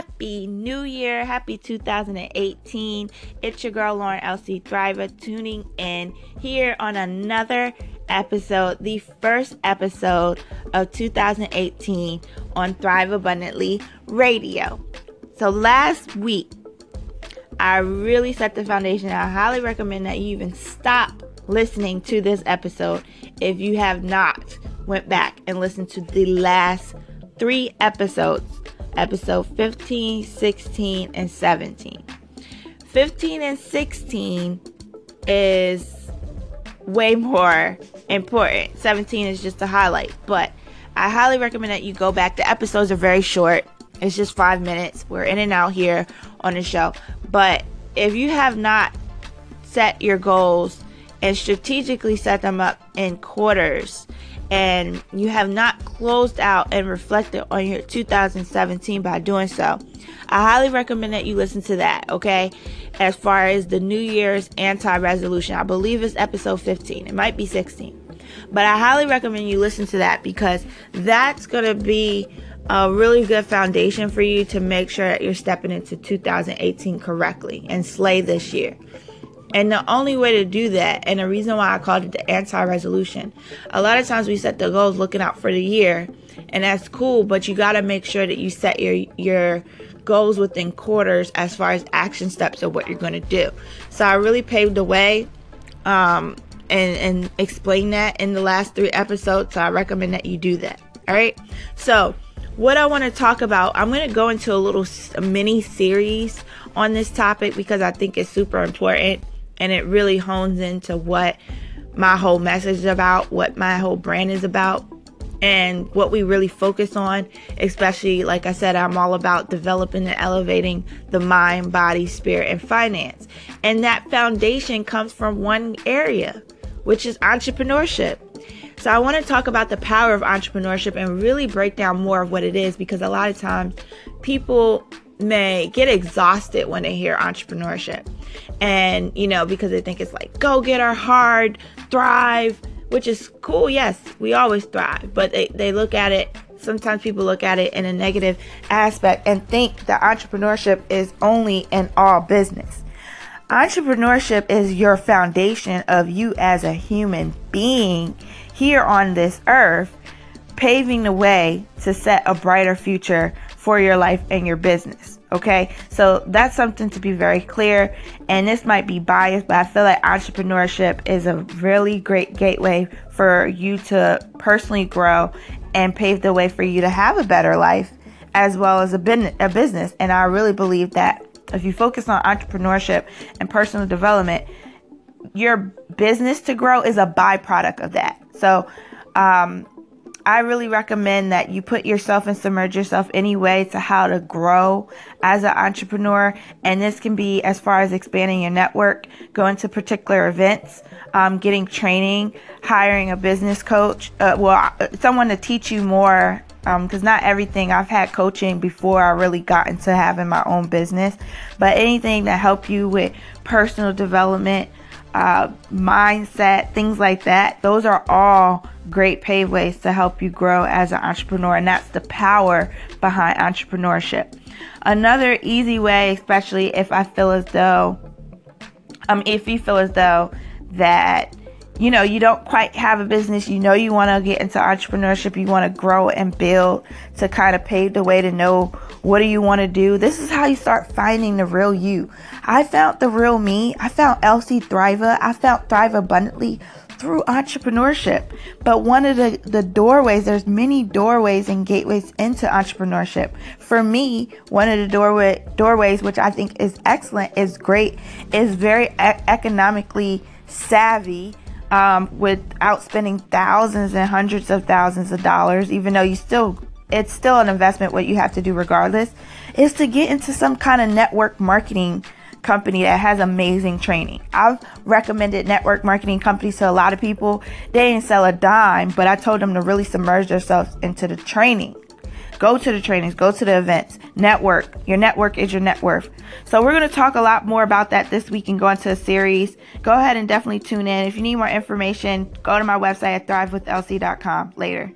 Happy New Year. Happy 2018. It's your girl Lauren Elsie Thriver tuning in here on another episode, the first episode of 2018 on Thrive Abundantly Radio. So last week, I really set the foundation. I highly recommend that you even stop listening to this episode if you have not went back and listened to the last three episodes episode 15, 16, and 17. 15 and 16 is way more important. 17 is just a highlight, but I highly recommend that you go back. The episodes are very short. It's just five minutes. We're in and out here on the show. But if you have not set your goals and strategically set them up in quarters and you have not closed out and reflected on your 2017 by doing so, I highly recommend that you listen to that, okay? As far as the New Year's anti resolution, I believe it's episode 15, it might be 16. But I highly recommend you listen to that because that's going to be a really good foundation for you to make sure that you're stepping into 2018 correctly and slay this year. And the only way to do that, and the reason why I called it the anti resolution, a lot of times we set the goals looking out for the year, and that's cool, but you got to make sure that you set your, your goals within quarters as far as action steps of what you're going to do. So I really paved the way um, and, and explained that in the last three episodes. So I recommend that you do that. All right. So, what I want to talk about, I'm going to go into a little mini series on this topic because I think it's super important and it really hones into what my whole message is about, what my whole brand is about, and what we really focus on. Especially, like I said, I'm all about developing and elevating the mind, body, spirit, and finance. And that foundation comes from one area, which is entrepreneurship. So, I want to talk about the power of entrepreneurship and really break down more of what it is because a lot of times people may get exhausted when they hear entrepreneurship. And, you know, because they think it's like go get our hard, thrive, which is cool. Yes, we always thrive, but they, they look at it. Sometimes people look at it in a negative aspect and think that entrepreneurship is only in all business. Entrepreneurship is your foundation of you as a human being here on this earth, paving the way to set a brighter future for your life and your business. Okay, so that's something to be very clear. And this might be biased, but I feel like entrepreneurship is a really great gateway for you to personally grow and pave the way for you to have a better life as well as a, business. And I really believe that if you focus on entrepreneurship and personal development, your business to grow is a byproduct of that. So, um, I really recommend that you put yourself and submerge yourself anyway to how to grow as an entrepreneur. And this can be as far as expanding your network, going to particular events, um, getting training, hiring a business coach, uh, well, someone to teach you more. Because um, not everything I've had coaching before I really got into having my own business, but anything that help you with personal development, uh, mindset, things like that. Those are all great paveways to help you grow as an entrepreneur, and that's the power behind entrepreneurship. Another easy way, especially if I feel as though, um, if you feel as though that you know you don't quite have a business, you know you want to get into entrepreneurship, you want to grow and build to kind of pave the way to know what do you want to do? This is how you start finding the real you. I found the real me. I found Elsie Thriver. I found Thrive Abundantly through entrepreneurship. But one of the, the doorways, there's many doorways and gateways into entrepreneurship. For me, one of the doorway, doorways, which I think is excellent, is great, is very e- economically savvy. Um, without spending thousands and hundreds of thousands of dollars, even though you still it's still an investment what you have to do regardless is to get into some kind of network marketing company that has amazing training. I've recommended network marketing companies to a lot of people. They didn't sell a dime, but I told them to really submerge themselves into the training. Go to the trainings, go to the events, network. Your network is your net worth. So, we're going to talk a lot more about that this week and go into a series. Go ahead and definitely tune in. If you need more information, go to my website at thrivewithelsie.com later.